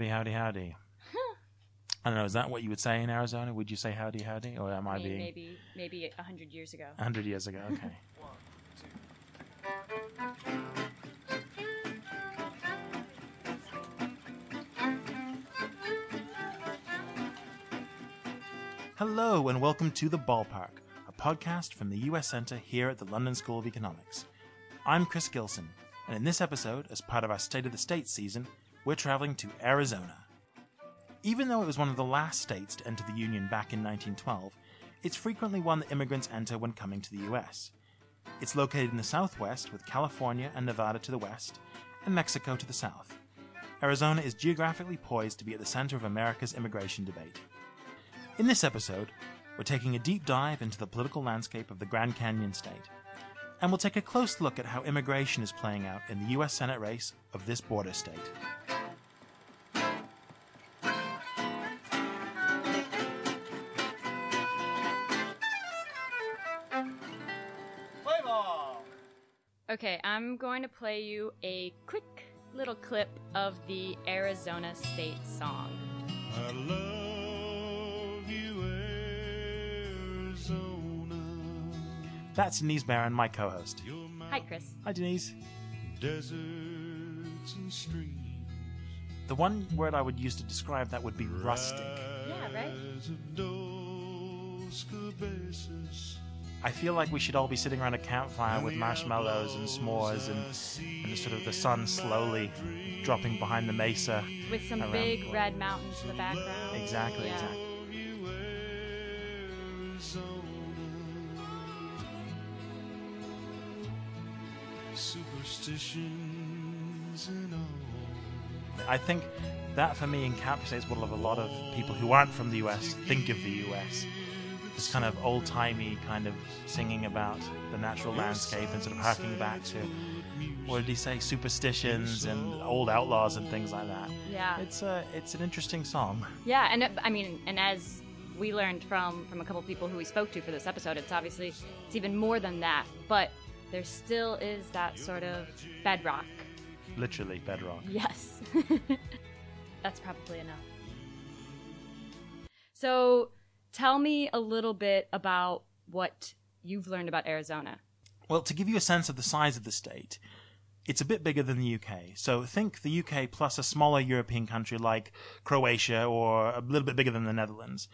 Howdy, howdy. I don't know. Is that what you would say in Arizona? Would you say howdy, howdy, or am I, I mean, being maybe maybe a hundred years ago. a hundred years ago? Okay. Hello, and welcome to The Ballpark, a podcast from the US Centre here at the London School of Economics. I'm Chris Gilson, and in this episode, as part of our State of the State season, we're traveling to Arizona. Even though it was one of the last states to enter the Union back in 1912, it's frequently one that immigrants enter when coming to the US. It's located in the southwest, with California and Nevada to the west, and Mexico to the south. Arizona is geographically poised to be at the center of America's immigration debate. In this episode, we're taking a deep dive into the political landscape of the Grand Canyon state, and we'll take a close look at how immigration is playing out in the US Senate race of this border state. Okay, I'm going to play you a quick little clip of the Arizona State song. I love you, Arizona. That's Denise Baron, my co host. Hi, Chris. Hi, Denise. deserts and streams. The one word I would use to describe that would be rustic. Yeah, right? Rise of Dos Cabezas. I feel like we should all be sitting around a campfire with marshmallows and s'mores and, and sort of the sun slowly dropping behind the mesa. With some Around. big red mountains in the background. Exactly, Yeah. exactly. Love you, Arizona. Superstitions and all. I think that for me encapsulates what a lot of people who aren't from the US think of the US. This kind of old timey kind of singing about the natural landscape and sort of harking back to, what did he say, superstitions and old outlaws and things like that. Yeah. It's, a, it's an interesting song. Yeah, and I mean, and as we learned from from a couple people who we spoke to for this episode, it's obviously it's even more than that. But there still is that sort of bedrock. Literally bedrock. Yes, that's probably enough. So, tell me a little bit about what you've learned about Arizona. Well, to give you a sense of the size of the state, it's a bit bigger than the UK. So think the UK plus a smaller European country like Croatia or a little bit bigger than the Netherlands.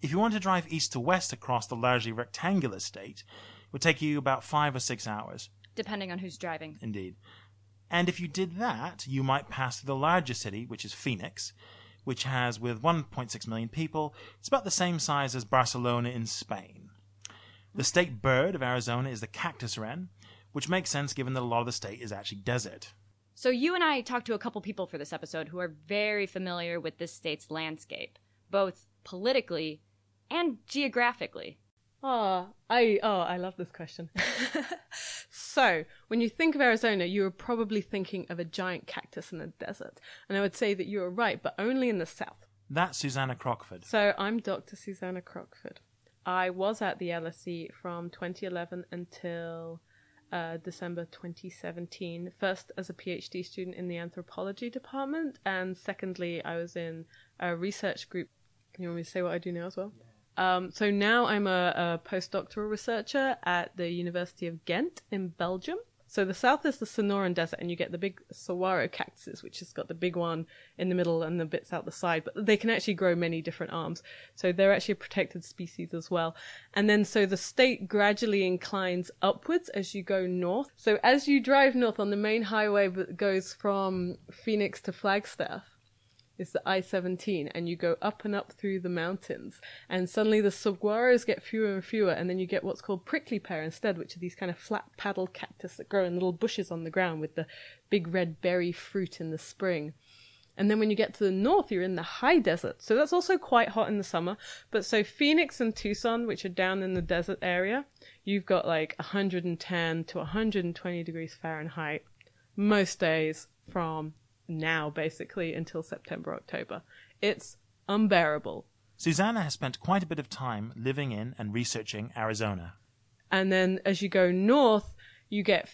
If you want to drive east to west across the largely rectangular state, it would take you about five or six hours, Depending on who's driving. indeed. And if you did that, you might pass through the larger city, which is Phoenix, which has, with 1.6 million people, it's about the same size as Barcelona in Spain. The state bird of Arizona is the cactus wren, which makes sense given that a lot of the state is actually desert. So you and I talked to a couple people for this episode who are very familiar with this state's landscape, both politically and geographically. Oh, I oh, I love this question. so, when you think of Arizona, you are probably thinking of a giant cactus in the desert. And I would say that you are right, but only in the south. That's Susannah Crockford. So, I'm Dr. Susannah Crockford. I was at the LSE from 2011 until uh, December 2017. First, as a PhD student in the anthropology department, and secondly, I was in a research group. You want me to say what I do now as well? Um, so now I'm a, a postdoctoral researcher at the University of Ghent in Belgium. So the south is the Sonoran Desert, and you get the big saguaro cactuses, which has got the big one in the middle and the bits out the side. But they can actually grow many different arms, so they're actually a protected species as well. And then so the state gradually inclines upwards as you go north. So as you drive north on the main highway that goes from Phoenix to Flagstaff, is the I-17 and you go up and up through the mountains and suddenly the saguaros get fewer and fewer and then you get what's called prickly pear instead which are these kind of flat paddle cactus that grow in little bushes on the ground with the big red berry fruit in the spring. And then when you get to the north you're in the high desert. So that's also quite hot in the summer. But so phoenix and tucson which are down in the desert area you've got like 110 to 120 degrees fahrenheit most days from now basically until September, October. It's unbearable. Susannah has spent quite a bit of time living in and researching Arizona. And then as you go north, you get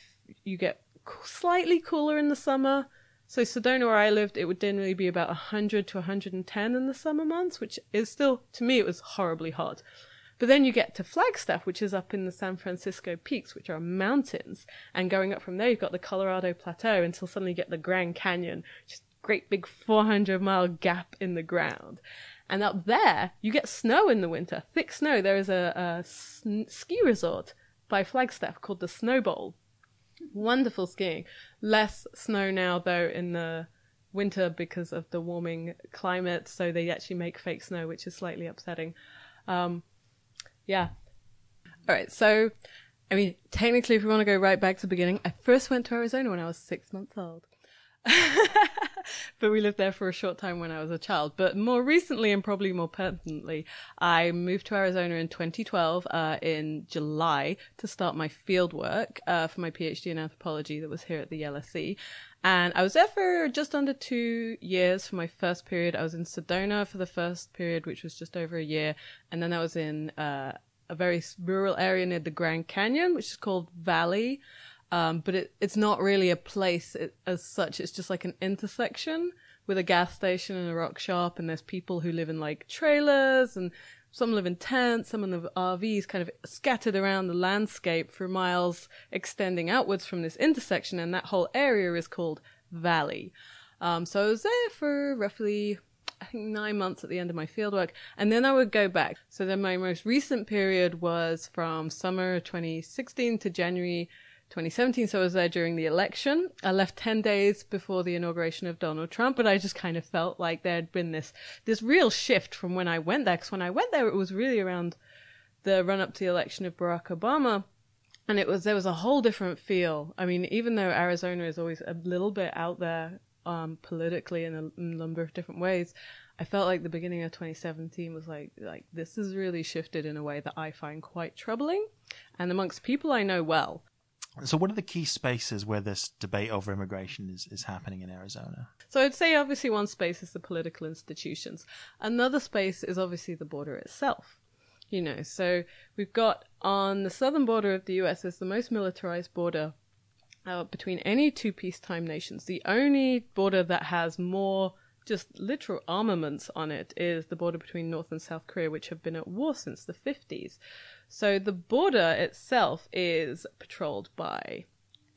you get slightly cooler in the summer, So Sedona, where I lived, it would generally be about 100 to 110 in the summer months, which is still, to me, it was horribly hot. But then you get to Flagstaff, which is up in the San Francisco peaks, which are mountains. And going up from there, you've got the Colorado Plateau until suddenly you get the Grand Canyon, which is a great big 400 mile gap in the ground. And up there, you get snow in the winter, thick snow. There is a, a s- ski resort by Flagstaff called the Snow Bowl. Wonderful skiing. Less snow now, though, in the winter because of the warming climate. So they actually make fake snow, which is slightly upsetting. Um, yeah. All right. So, I mean, technically, if we want to go right back to the beginning, I first went to Arizona when I was six months old. but we lived there for a short time when I was a child. But more recently, and probably more pertinently, I moved to Arizona in 2012 uh, in July to start my field work uh, for my PhD in anthropology that was here at the LSE. And I was there for just under two years for my first period. I was in Sedona for the first period, which was just over a year. And then I was in uh, a very rural area near the Grand Canyon, which is called Valle. Um, but it, it's not really a place as such. It's just like an intersection with a gas station and a rock shop. And there's people who live in like trailers and some live in tents, some in RVs kind of scattered around the landscape for miles extending outwards from this intersection. And that whole area is called Valle. Um, so I was there for roughly I think nine months at the end of my fieldwork, and then I would go back. So then my most recent period was from summer 2016 to January 2017. So I was there during the election. I left 10 days before the inauguration of Donald Trump, but I just kind of felt like there had been this, this real shift from when I went there. Cause when I went there, it was really around the run up to the election of Barack Obama. And it was, there was a whole different feel. I mean, even though Arizona is always a little bit out there, um, politically in a, in a number of different ways, I felt like the beginning of 2017 was like, like this has really shifted in a way that I find quite troubling. And amongst people I know well, So, what are the key spaces where this debate over immigration is, is happening in Arizona? So I'd say obviously one space is the political institutions. Another space is obviously the border itself. You know, so we've got on the southern border of the US is the most militarized border uh, between any two peacetime nations. The only border that has more just literal armaments on it is the border between North and South Korea, which have been at war since the 50s. So the border itself is patrolled by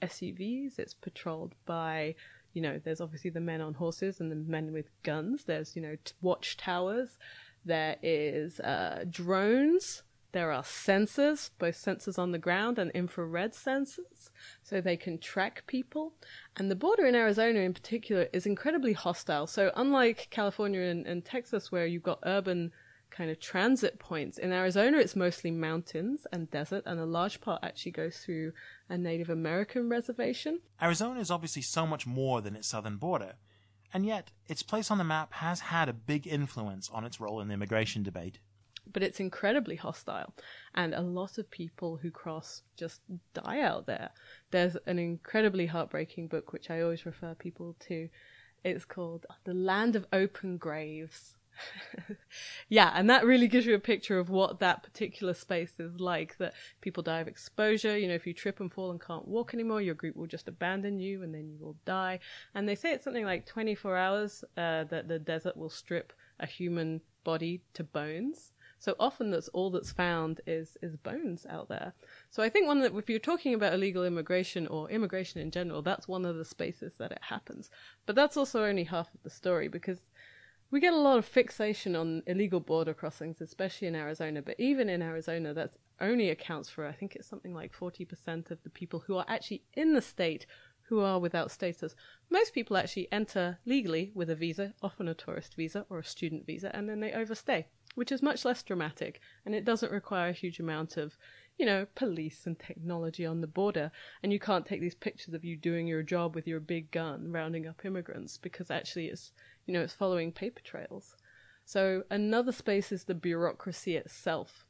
SUVs, it's patrolled by, you know, there's obviously the men on horses and the men with guns, there's, you know, watchtowers, there is uh, drones, there are sensors, both sensors on the ground and infrared sensors, so they can track people. And the border in Arizona, in particular, is incredibly hostile. So, unlike California and, and Texas, where you've got urban kind of transit points, in Arizona it's mostly mountains and desert, and a large part actually goes through a Native American reservation. Arizona is obviously so much more than its southern border, and yet its place on the map has had a big influence on its role in the immigration debate. But it's incredibly hostile. And a lot of people who cross just die out there. There's an incredibly heartbreaking book which i always refer people to. It's called the land of open graves. Yeah and that really gives you a picture of what that particular space is like that people die of exposure. You know if you trip and fall and can't walk anymore your group will just abandon you and then you will die. And they say it's something like 24 hours uh, that the desert will strip a human body to bones so often that's all that's found is is bones out there. So I think one that if you're talking about illegal immigration or immigration in general, that's one of the spaces that it happens. But that's also only half of the story because we get a lot of fixation on illegal border crossings, especially in Arizona. But even in Arizona, that only accounts for I think it's something like forty percent of the people who are actually in the state who are without status. Most people actually enter legally with a visa, often a tourist visa or a student visa, and then they overstay which is much less dramatic and it doesn't require a huge amount of, you know, police and technology on the border. And you can't take these pictures of you doing your job with your big gun rounding up immigrants because actually it's, you know, it's following paper trails. So another space is the bureaucracy itself.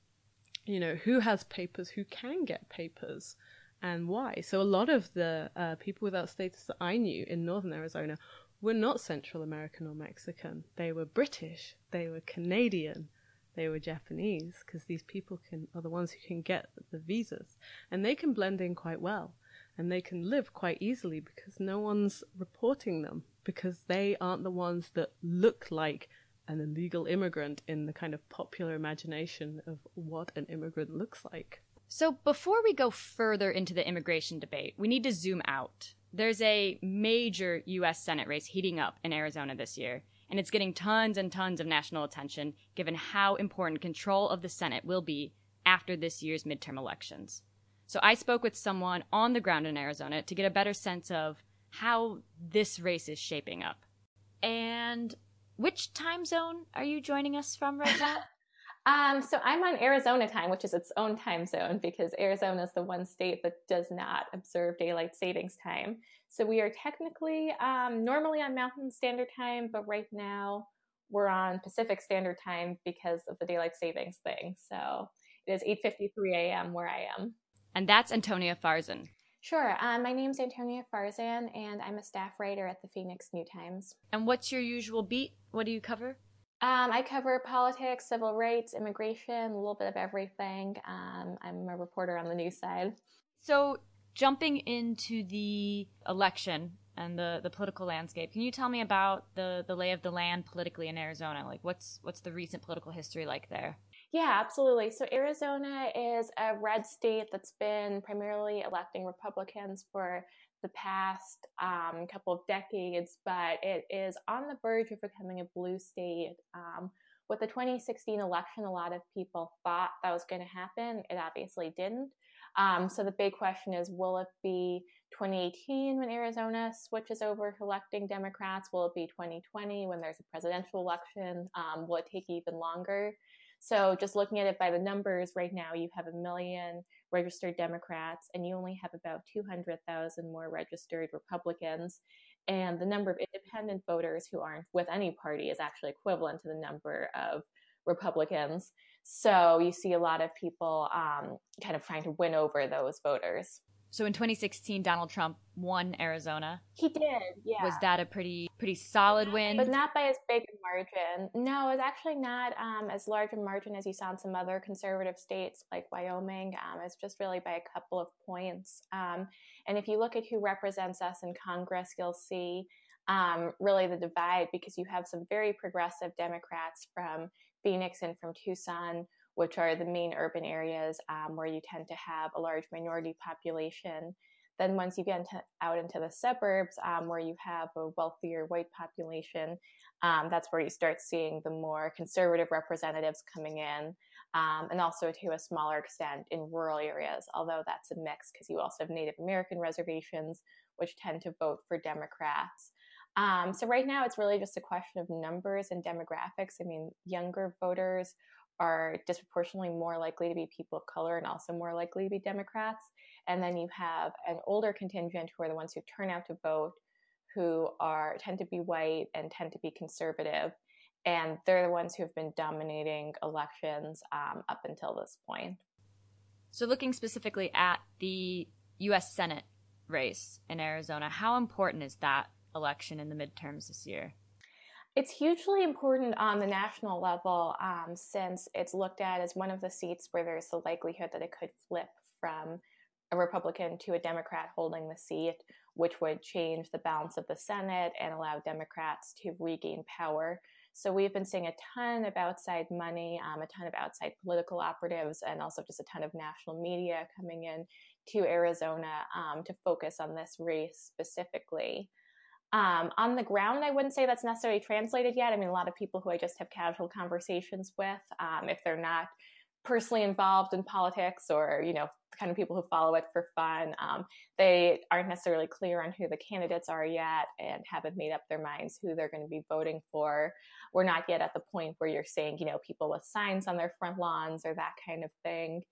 You know, who has papers, who can get papers, and why. So a lot of the uh, people without status that I knew in northern Arizona were not Central American or Mexican. They were British, they were Canadian, they were Japanese, because these people can are the ones who can get the visas, and they can blend in quite well. and they can live quite easily because no one's reporting them because they aren't the ones that look like an illegal immigrant in the kind of popular imagination of what an immigrant looks like. So, before we go further into the immigration debate, we need to zoom out. There's a major U.S. Senate race heating up in Arizona this year, and it's getting tons and tons of national attention given how important control of the Senate will be after this year's midterm elections. So, I spoke with someone on the ground in Arizona to get a better sense of how this race is shaping up. And which time zone are you joining us from right now? Um, so I'm on Arizona time, which is its own time zone because Arizona is the one state that does not observe daylight savings time. So we are technically um, normally on Mountain Standard Time, but right now we're on Pacific Standard Time because of the daylight savings thing. So it is 8:53 a.m. where I am. And that's Antonia Farzan. Sure. Um, my name's Antonia Farzan, and I'm a staff writer at the Phoenix New Times. And what's your usual beat? What do you cover? Um, I cover politics, civil rights, immigration, a little bit of everything. Um, I'm a reporter on the news side. So, jumping into the election and the, the political landscape, can you tell me about the, the lay of the land politically in Arizona? Like, what's what's the recent political history like there? Yeah, absolutely. So Arizona is a red state that's been primarily electing Republicans for the past um, couple of decades, but it is on the verge of becoming a blue state. Um, with the 2016 election, a lot of people thought that was going to happen. It obviously didn't. Um, so the big question is will it be 2018 when Arizona switches over to electing Democrats? Will it be 2020 when there's a presidential election? Um, will it take even longer? So just looking at it by the numbers right now, you have a million registered Democrats and you only have about 200,000 more registered Republicans. And the number of independent voters who aren't with any party is actually equivalent to the number of Republicans. So you see a lot of people um, kind of trying to win over those voters. So in 2016, Donald Trump won Arizona. He did, yeah. Was that a pretty pretty solid win? But not by as big a margin. No, it's actually not um, as large a margin as you saw in some other conservative states like Wyoming. Um, it's just really by a couple of points. Um, and if you look at who represents us in Congress, you'll see um, really the divide because you have some very progressive Democrats from Phoenix and from Tucson which are the main urban areas um, where you tend to have a large minority population. Then, once you get into, out into the suburbs um, where you have a wealthier white population, um, that's where you start seeing the more conservative representatives coming in, um, and also to a smaller extent in rural areas, although that's a mix because you also have Native American reservations, which tend to vote for Democrats. Um, so, right now, it's really just a question of numbers and demographics. I mean, younger voters are disproportionately more likely to be people of color and also more likely to be Democrats. And then you have an older contingent who are the ones who turn out to vote, who are tend to be white and tend to be conservative, and they're the ones who have been dominating elections um, up until this point. So, looking specifically at the U.S. Senate race in Arizona, how important is that election in the midterms this year? It's hugely important on the national level um, since it's looked at as one of the seats where there's the likelihood that it could flip from a Republican to a Democrat holding the seat, which would change the balance of the Senate and allow Democrats to regain power. So we've been seeing a ton of outside money, um, a ton of outside political operatives, and also just a ton of national media coming in to Arizona um, to focus on this race specifically. Um, on the ground, I wouldn't say that's necessarily translated yet. I mean, a lot of people who I just have casual conversations with, um, if they're not personally involved in politics or, you know, kind of people who follow it for fun, um, they aren't necessarily clear on who the candidates are yet and haven't made up their minds who they're going to be voting for. We're not yet at the point where you're saying, you know, people with signs on their front lawns or that kind of thing.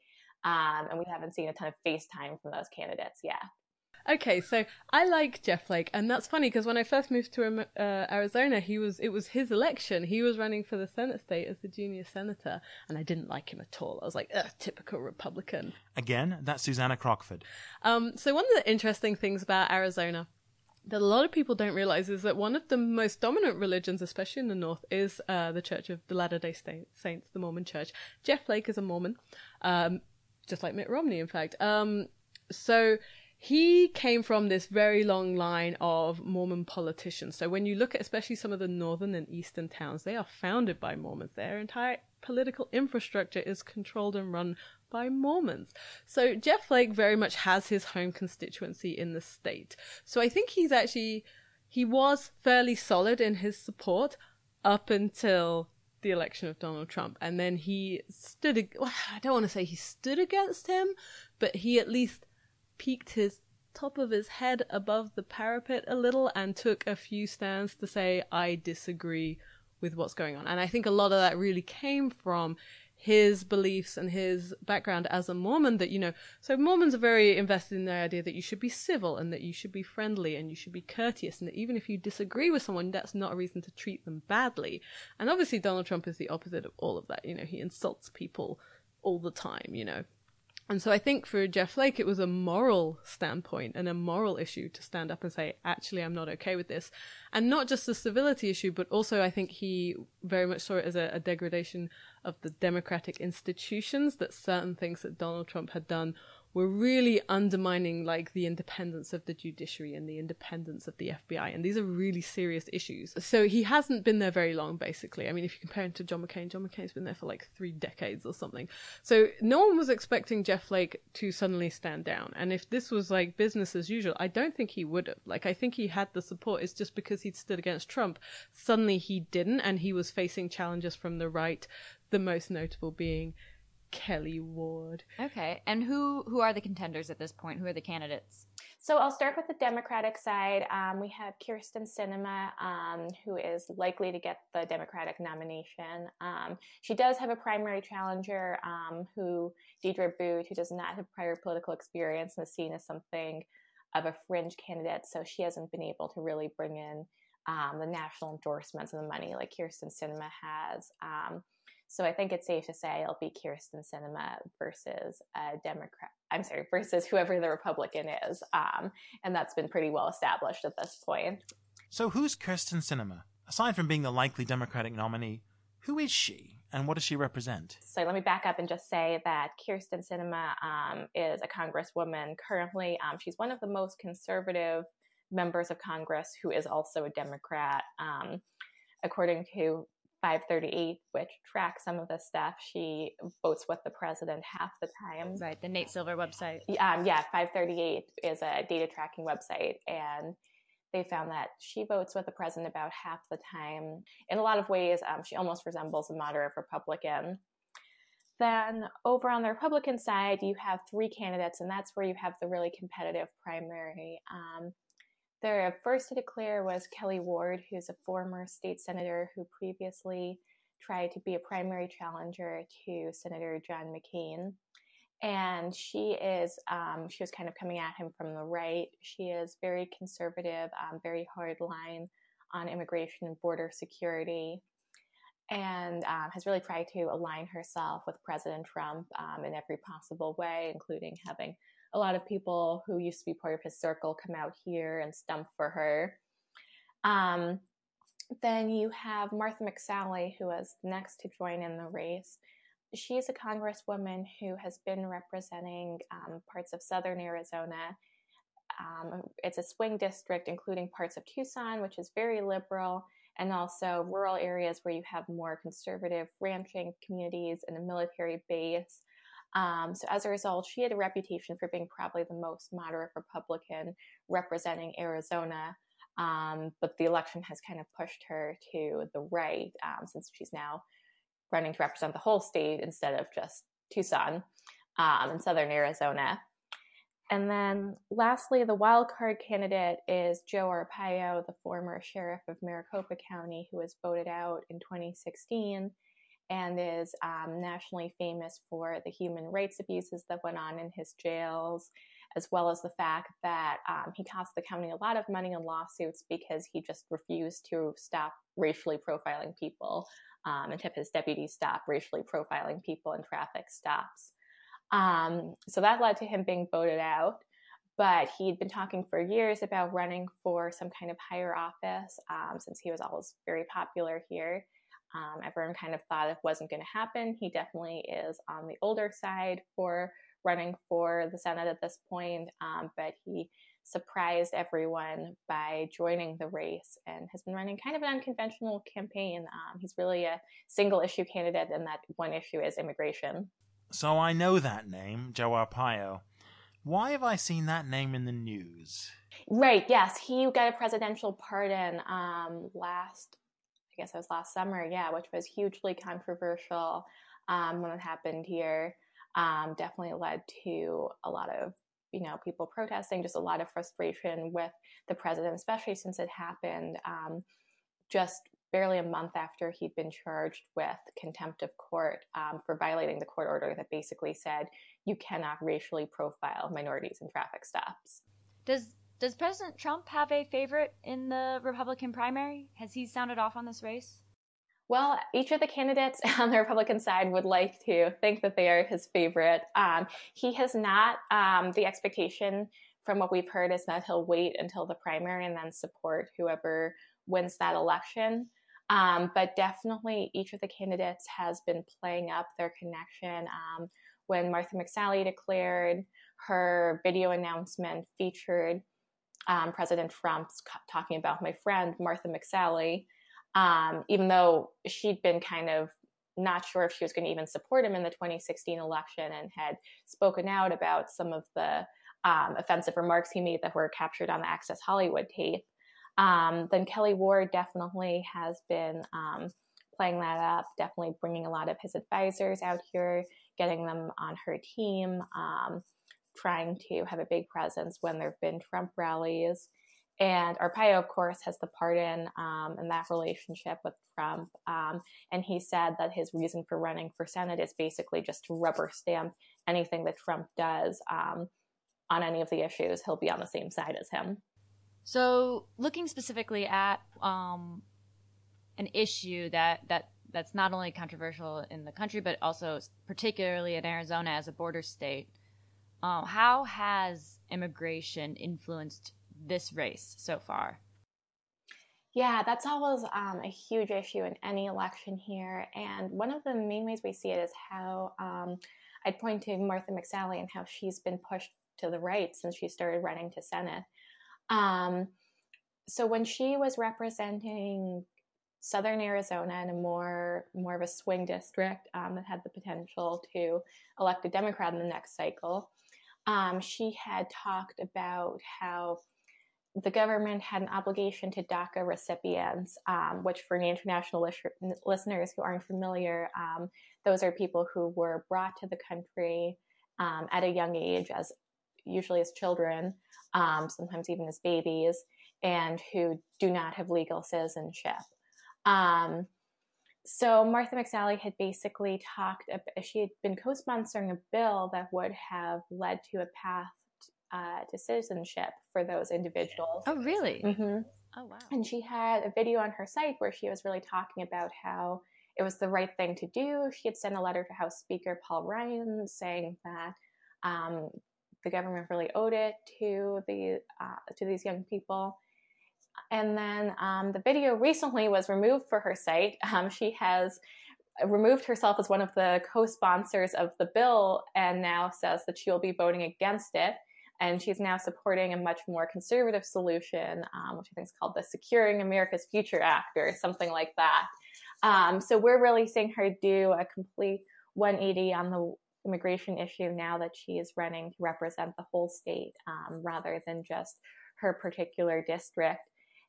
Um, and we haven't seen a ton of FaceTime from those candidates yet. Okay, so I like Jeff Flake, and that's funny because when I first moved to uh, Arizona, he was it was his election. He was running for the Senate state as the junior senator, and I didn't like him at all. I was like, typical Republican. Again, that's Susannah Crockford. Um, so one of the interesting things about Arizona that a lot of people don't realize is that one of the most dominant religions, especially in the north, is uh, the Church of the Latter Day Saints, the Mormon Church. Jeff Flake is a Mormon, um, just like Mitt Romney, in fact. Um, so he came from this very long line of Mormon politicians. So when you look at especially some of the northern and eastern towns, they are founded by Mormons. Their entire political infrastructure is controlled and run by Mormons. So Jeff Flake very much has his home constituency in the state. So I think he's actually he was fairly solid in his support up until the election of Donald Trump. And then he stood, well, I don't want to say he stood against him, but he at least peeked his top of his head above the parapet a little and took a few stands to say, I disagree with what's going on. And I think a lot of that really came from his beliefs and his background as a Mormon that, you know, so Mormons are very invested in the idea that you should be civil and that you should be friendly and you should be courteous and that even if you disagree with someone, that's not a reason to treat them badly. And obviously Donald Trump is the opposite of all of that. You know, he insults people all the time, you know. And so I think for Jeff Flake, it was a moral standpoint and a moral issue to stand up and say, actually, I'm not okay with this. And not just a civility issue, but also I think he very much saw it as a, a degradation of the democratic institutions that certain things that Donald Trump had done were really undermining like the independence of the judiciary and the independence of the FBI. And these are really serious issues. So he hasn't been there very long, basically. I mean, if you compare him to John McCain, John McCain's been there for like three decades or something. So no one was expecting Jeff Flake to suddenly stand down. And if this was like business as usual, I don't think he would have. Like, I think he had the support. It's just because he'd stood against Trump. Suddenly he didn't, and he was facing challenges from the right, the most notable being Kelli Ward. Okay. And who who are the contenders at this point? Who are the candidates? So I'll start with the Democratic side. Um, we have Kyrsten Sinema, um, who is likely to get the Democratic nomination. Um, she does have a primary challenger, um, who Deedra Abboud, who does not have prior political experience and is seen as something of a fringe candidate. So she hasn't been able to really bring in um, the national endorsements and the money like Kyrsten Sinema has. So I think it's safe to say it'll be Kyrsten Sinema versus a Democrat. I'm sorry, versus whoever the Republican is, um, and that's been pretty well established at this point. So who's Kyrsten Sinema? Aside from being the likely Democratic nominee, who is she, and what does she represent? So let me back up and just say that Kyrsten Sinema um, is a congresswoman currently. Um, she's one of the most conservative members of Congress who is also a Democrat. Um, according to 538, which tracks some of the stuff. She votes with the president half the time. Right, the Nate Silver website. Um, yeah, 538 is a data tracking website, and they found that she votes with the president about half the time. In a lot of ways, um, she almost resembles a moderate Republican. Then over on the Republican side, you have three candidates, and that's where you have the really competitive primary. Um, the first to declare was Kelli Ward, who's a former state senator who previously tried to be a primary challenger to Senator John McCain. And she is, um, she was kind of coming at him from the right. She is very conservative, um, very hard line on immigration and border security, and um, has really tried to align herself with President Trump um, in every possible way, including having a lot of people who used to be part of his circle come out here and stump for her. Um, then you have Martha McSally, who was next to join in the race. She's a congresswoman who has been representing um, parts of southern Arizona. Um, it's a swing district, including parts of Tucson, which is very liberal, and also rural areas where you have more conservative ranching communities and a military base. Um, so as a result, she had a reputation for being probably the most moderate Republican representing Arizona. Um, but the election has kind of pushed her to the right um, since she's now running to represent the whole state instead of just Tucson um, in southern Arizona. And then lastly, the wild card candidate is Joe Arpaio, the former sheriff of Maricopa County, who was voted out in 2016 and is um, nationally famous for the human rights abuses that went on in his jails, as well as the fact that um, he cost the county a lot of money in lawsuits because he just refused to stop racially profiling people um, and have his deputies stop racially profiling people in traffic stops. Um, so that led to him being voted out. But he'd been talking for years about running for some kind of higher office um, since he was always very popular here. Um, everyone kind of thought it wasn't going to happen. He definitely is on the older side for running for the Senate at this point, um, but he surprised everyone by joining the race and has been running kind of an unconventional campaign. Um, he's really a single issue candidate, and that one issue is immigration. So I know that name, Joe Arpaio. Why have I seen that name in the news? Right. Yes, he got a presidential pardon um, last. I guess it was last summer. Yeah, which was hugely controversial um, when it happened here. Um, definitely led to a lot of you know people protesting, just a lot of frustration with the president, especially since it happened um, just barely a month after he'd been charged with contempt of court um, for violating the court order that basically said you cannot racially profile minorities in traffic stops. Does does President Trump have a favorite in the Republican primary? Has he sounded off on this race? Well, each of the candidates on the Republican side would like to think that they are his favorite. Um, he has not. Um, the expectation from what we've heard is that he'll wait until the primary and then support whoever wins that election. Um, but definitely, each of the candidates has been playing up their connection. Um, when Martha McSally declared, her video announcement featured um, President Trump's talking about my friend Martha McSally, um, even though she'd been kind of not sure if she was going to even support him in the 2016 election and had spoken out about some of the um, offensive remarks he made that were captured on the Access Hollywood tape um, then Kelli Ward definitely has been um, playing that up, definitely bringing a lot of his advisors out here, getting them on her team, um, trying to have a big presence when there have been Trump rallies. And Arpaio, of course, has the pardon um, in that relationship with Trump. Um, and he said that his reason for running for Senate is basically just to rubber stamp anything that Trump does um, on any of the issues. He'll be on the same side as him. So, looking specifically at um, an issue that that that's not only controversial in the country but also particularly in Arizona as a border state, uh, how has immigration influenced this race so far? Yeah, that's always um, a huge issue in any election here. And one of the main ways we see it is how um, I'd point to Martha McSally and how she's been pushed to the right since she started running to Senate. Um, so when she was representing Southern Arizona in a more more of a swing district um, that had the potential to elect a Democrat in the next cycle, um, she had talked about how the government had an obligation to DACA recipients, um, which for any international lis- listeners who aren't familiar, um, those are people who were brought to the country um, at a young age as usually as children, um, sometimes even as babies, and who do not have legal citizenship. Um, so Martha McSally had basically talked. She had been co-sponsoring a bill that would have led to a path uh, to citizenship for those individuals. Oh, really? Mm-hmm. Oh, wow. And she had a video on her site where she was really talking about how it was the right thing to do. She had sent a letter to House Speaker Paul Ryan saying that um, the government really owed it to the uh, to these young people. And then um, the video recently was removed for her site. Um, she has removed herself as one of the co-sponsors of the bill and now says that she will be voting against it. And she's now supporting a much more conservative solution, um, which I think is called the Securing America's Future Act or something like that. Um, so we're really seeing her do a complete 180 on the immigration issue now that she is running to represent the whole state um, rather than just her particular district.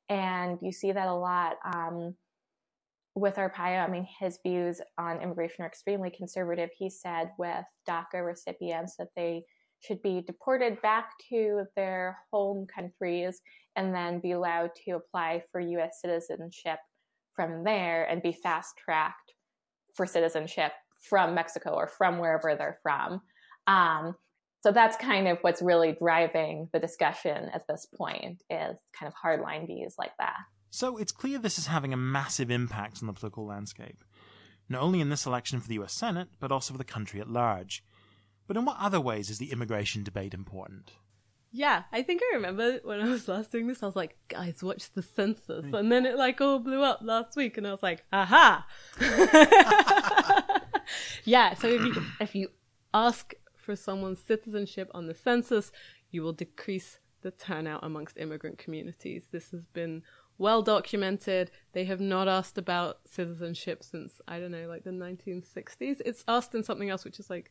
And you see that a lot um, with Arpaio. I mean, his views on immigration are extremely conservative. He said with DACA recipients that they should be deported back to their home countries and then be allowed to apply for U.S. citizenship from there and be fast tracked for citizenship from Mexico or from wherever they're from. Um, so that's kind of what's really driving the discussion at this point is kind of hardline views like that. So it's clear this is having a massive impact on the political landscape, not only in this election for the US Senate, but also for the country at large. But in what other ways is the immigration debate important? Yeah, I think I remember when I was last doing this, I was like, guys, watch the census. Hmm. And then it like all blew up last week, and I was like, aha! yeah, so if you, if you ask for someone's citizenship on the census, you will decrease the turnout amongst immigrant communities. This has been well documented. They have not asked about citizenship since, I don't know, like the 1960s. It's asked in something else, which is like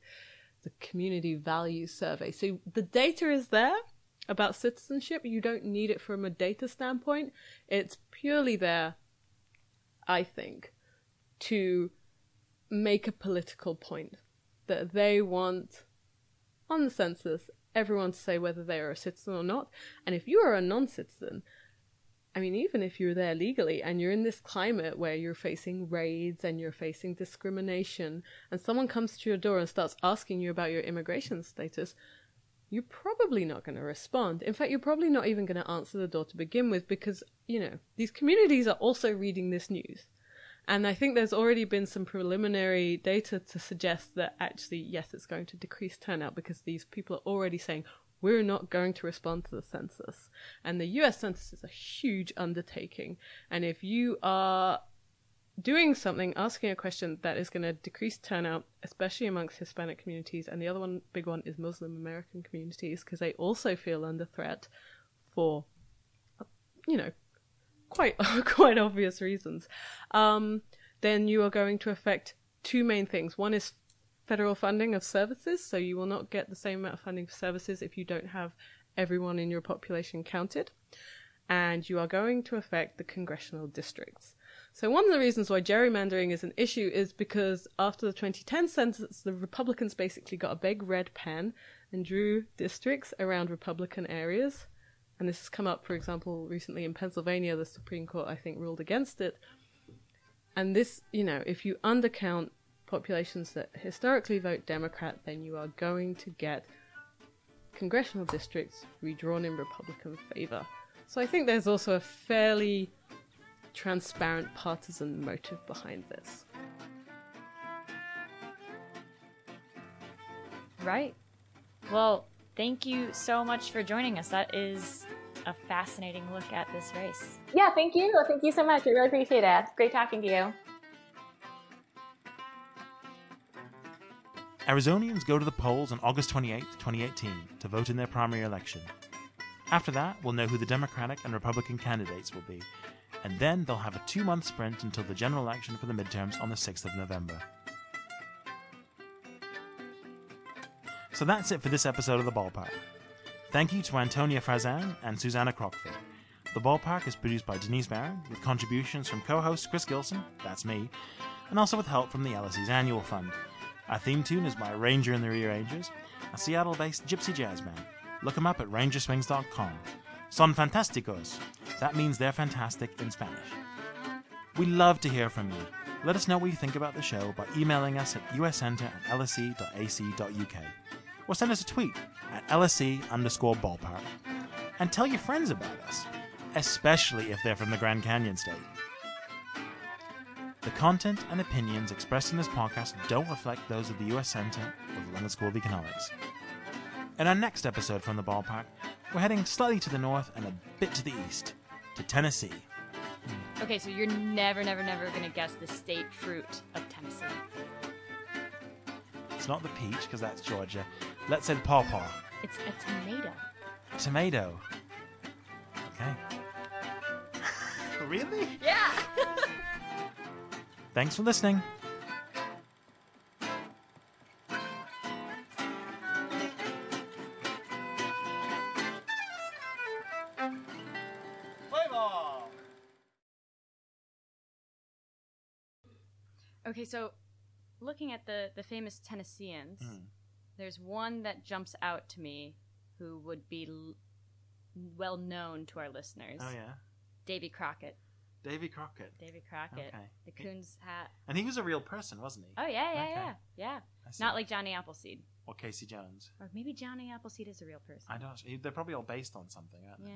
the Community Value Survey. So the data is there about citizenship. You don't need it from a data standpoint. It's purely there, I think, to make a political point that they want on the census everyone to say whether they are a citizen or not. And if you are a non citizen, I mean, even if you're there legally and you're in this climate where you're facing raids and you're facing discrimination, and someone comes to your door and starts asking you about your immigration status, you're probably not going to respond. In fact, you're probably not even going to answer the door to begin with because, you know, these communities are also reading this news. And I think there's already been some preliminary data to suggest that actually, yes, it's going to decrease turnout because these people are already saying, we're not going to respond to the census. And the US Census is a huge undertaking. And if you are doing something, asking a question that is going to decrease turnout, especially amongst Hispanic communities, and the other one, big one, is Muslim American communities, because they also feel under threat for, you know, quite quite obvious reasons. Um, then you are going to affect two main things. One is federal funding of services, so you will not get the same amount of funding for services if you don't have everyone in your population counted. And you are going to affect the congressional districts. So, one of the reasons why gerrymandering is an issue is because after the 2010 census, the Republicans basically got a big red pen and drew districts around Republican areas. And this has come up, for example, recently in Pennsylvania, the Supreme Court, I think, ruled against it. And this, you know, if you undercount populations that historically vote Democrat, then you are going to get congressional districts redrawn in Republican favor. So I think there's also a fairly transparent partisan motive behind this. Right. Well, thank you so much for joining us. That is a fascinating look at this race. Yeah, thank you. Thank you so much. I really appreciate it. Great talking to you. Arizonians go to the polls on August 28, 2018, to vote in their primary election. After that, we'll know who the Democratic and Republican candidates will be, and then they'll have a two month sprint until the general election for the midterms on the 6th of November. So that's it for this episode of The Ballpark. Thank you to Antonia Farzan and Susannah Crockford. The Ballpark is produced by Denise Baron, with contributions from co host Chris Gilson, that's me, and also with help from the LSE's annual fund. Our theme tune is by Ranger and the Rearrangers, a Seattle based gypsy jazz band. Look them up at rangerswings.com. Son fantasticos. That means they're fantastic in Spanish. We love to hear from you. Let us know what you think about the show by emailing us at uscenter at lse.ac.uk or send us a tweet at lse underscore ballpark. And tell your friends about us, especially if they're from the Grand Canyon State. The content and opinions expressed in this podcast don't reflect those of the U.S. Center or the London School of Economics. In our next episode from the ballpark, we're heading slightly to the north and a bit to the east, to Tennessee. Okay, so you're never, never, never going to guess the state fruit of Tennessee. It's not the peach, because that's Georgia. Let's say pawpaw. It's a tomato. Tomato. Okay. really? Yeah! Thanks for listening. okay, so looking at the, the famous Tennesseans, Mm. There's one that jumps out to me who would be l- well known to our listeners. Oh yeah, Davy Crockett. Davy Crockett. Davy Crockett. Okay. The coon's hat. And he was a real person, wasn't he? Oh, yeah, yeah, Okay. yeah. Yeah. Not like Johnny Appleseed. or Casey Jones. Or maybe Johnny Appleseed is a real person. I don't. They're probably all based on something, aren't they? yeah.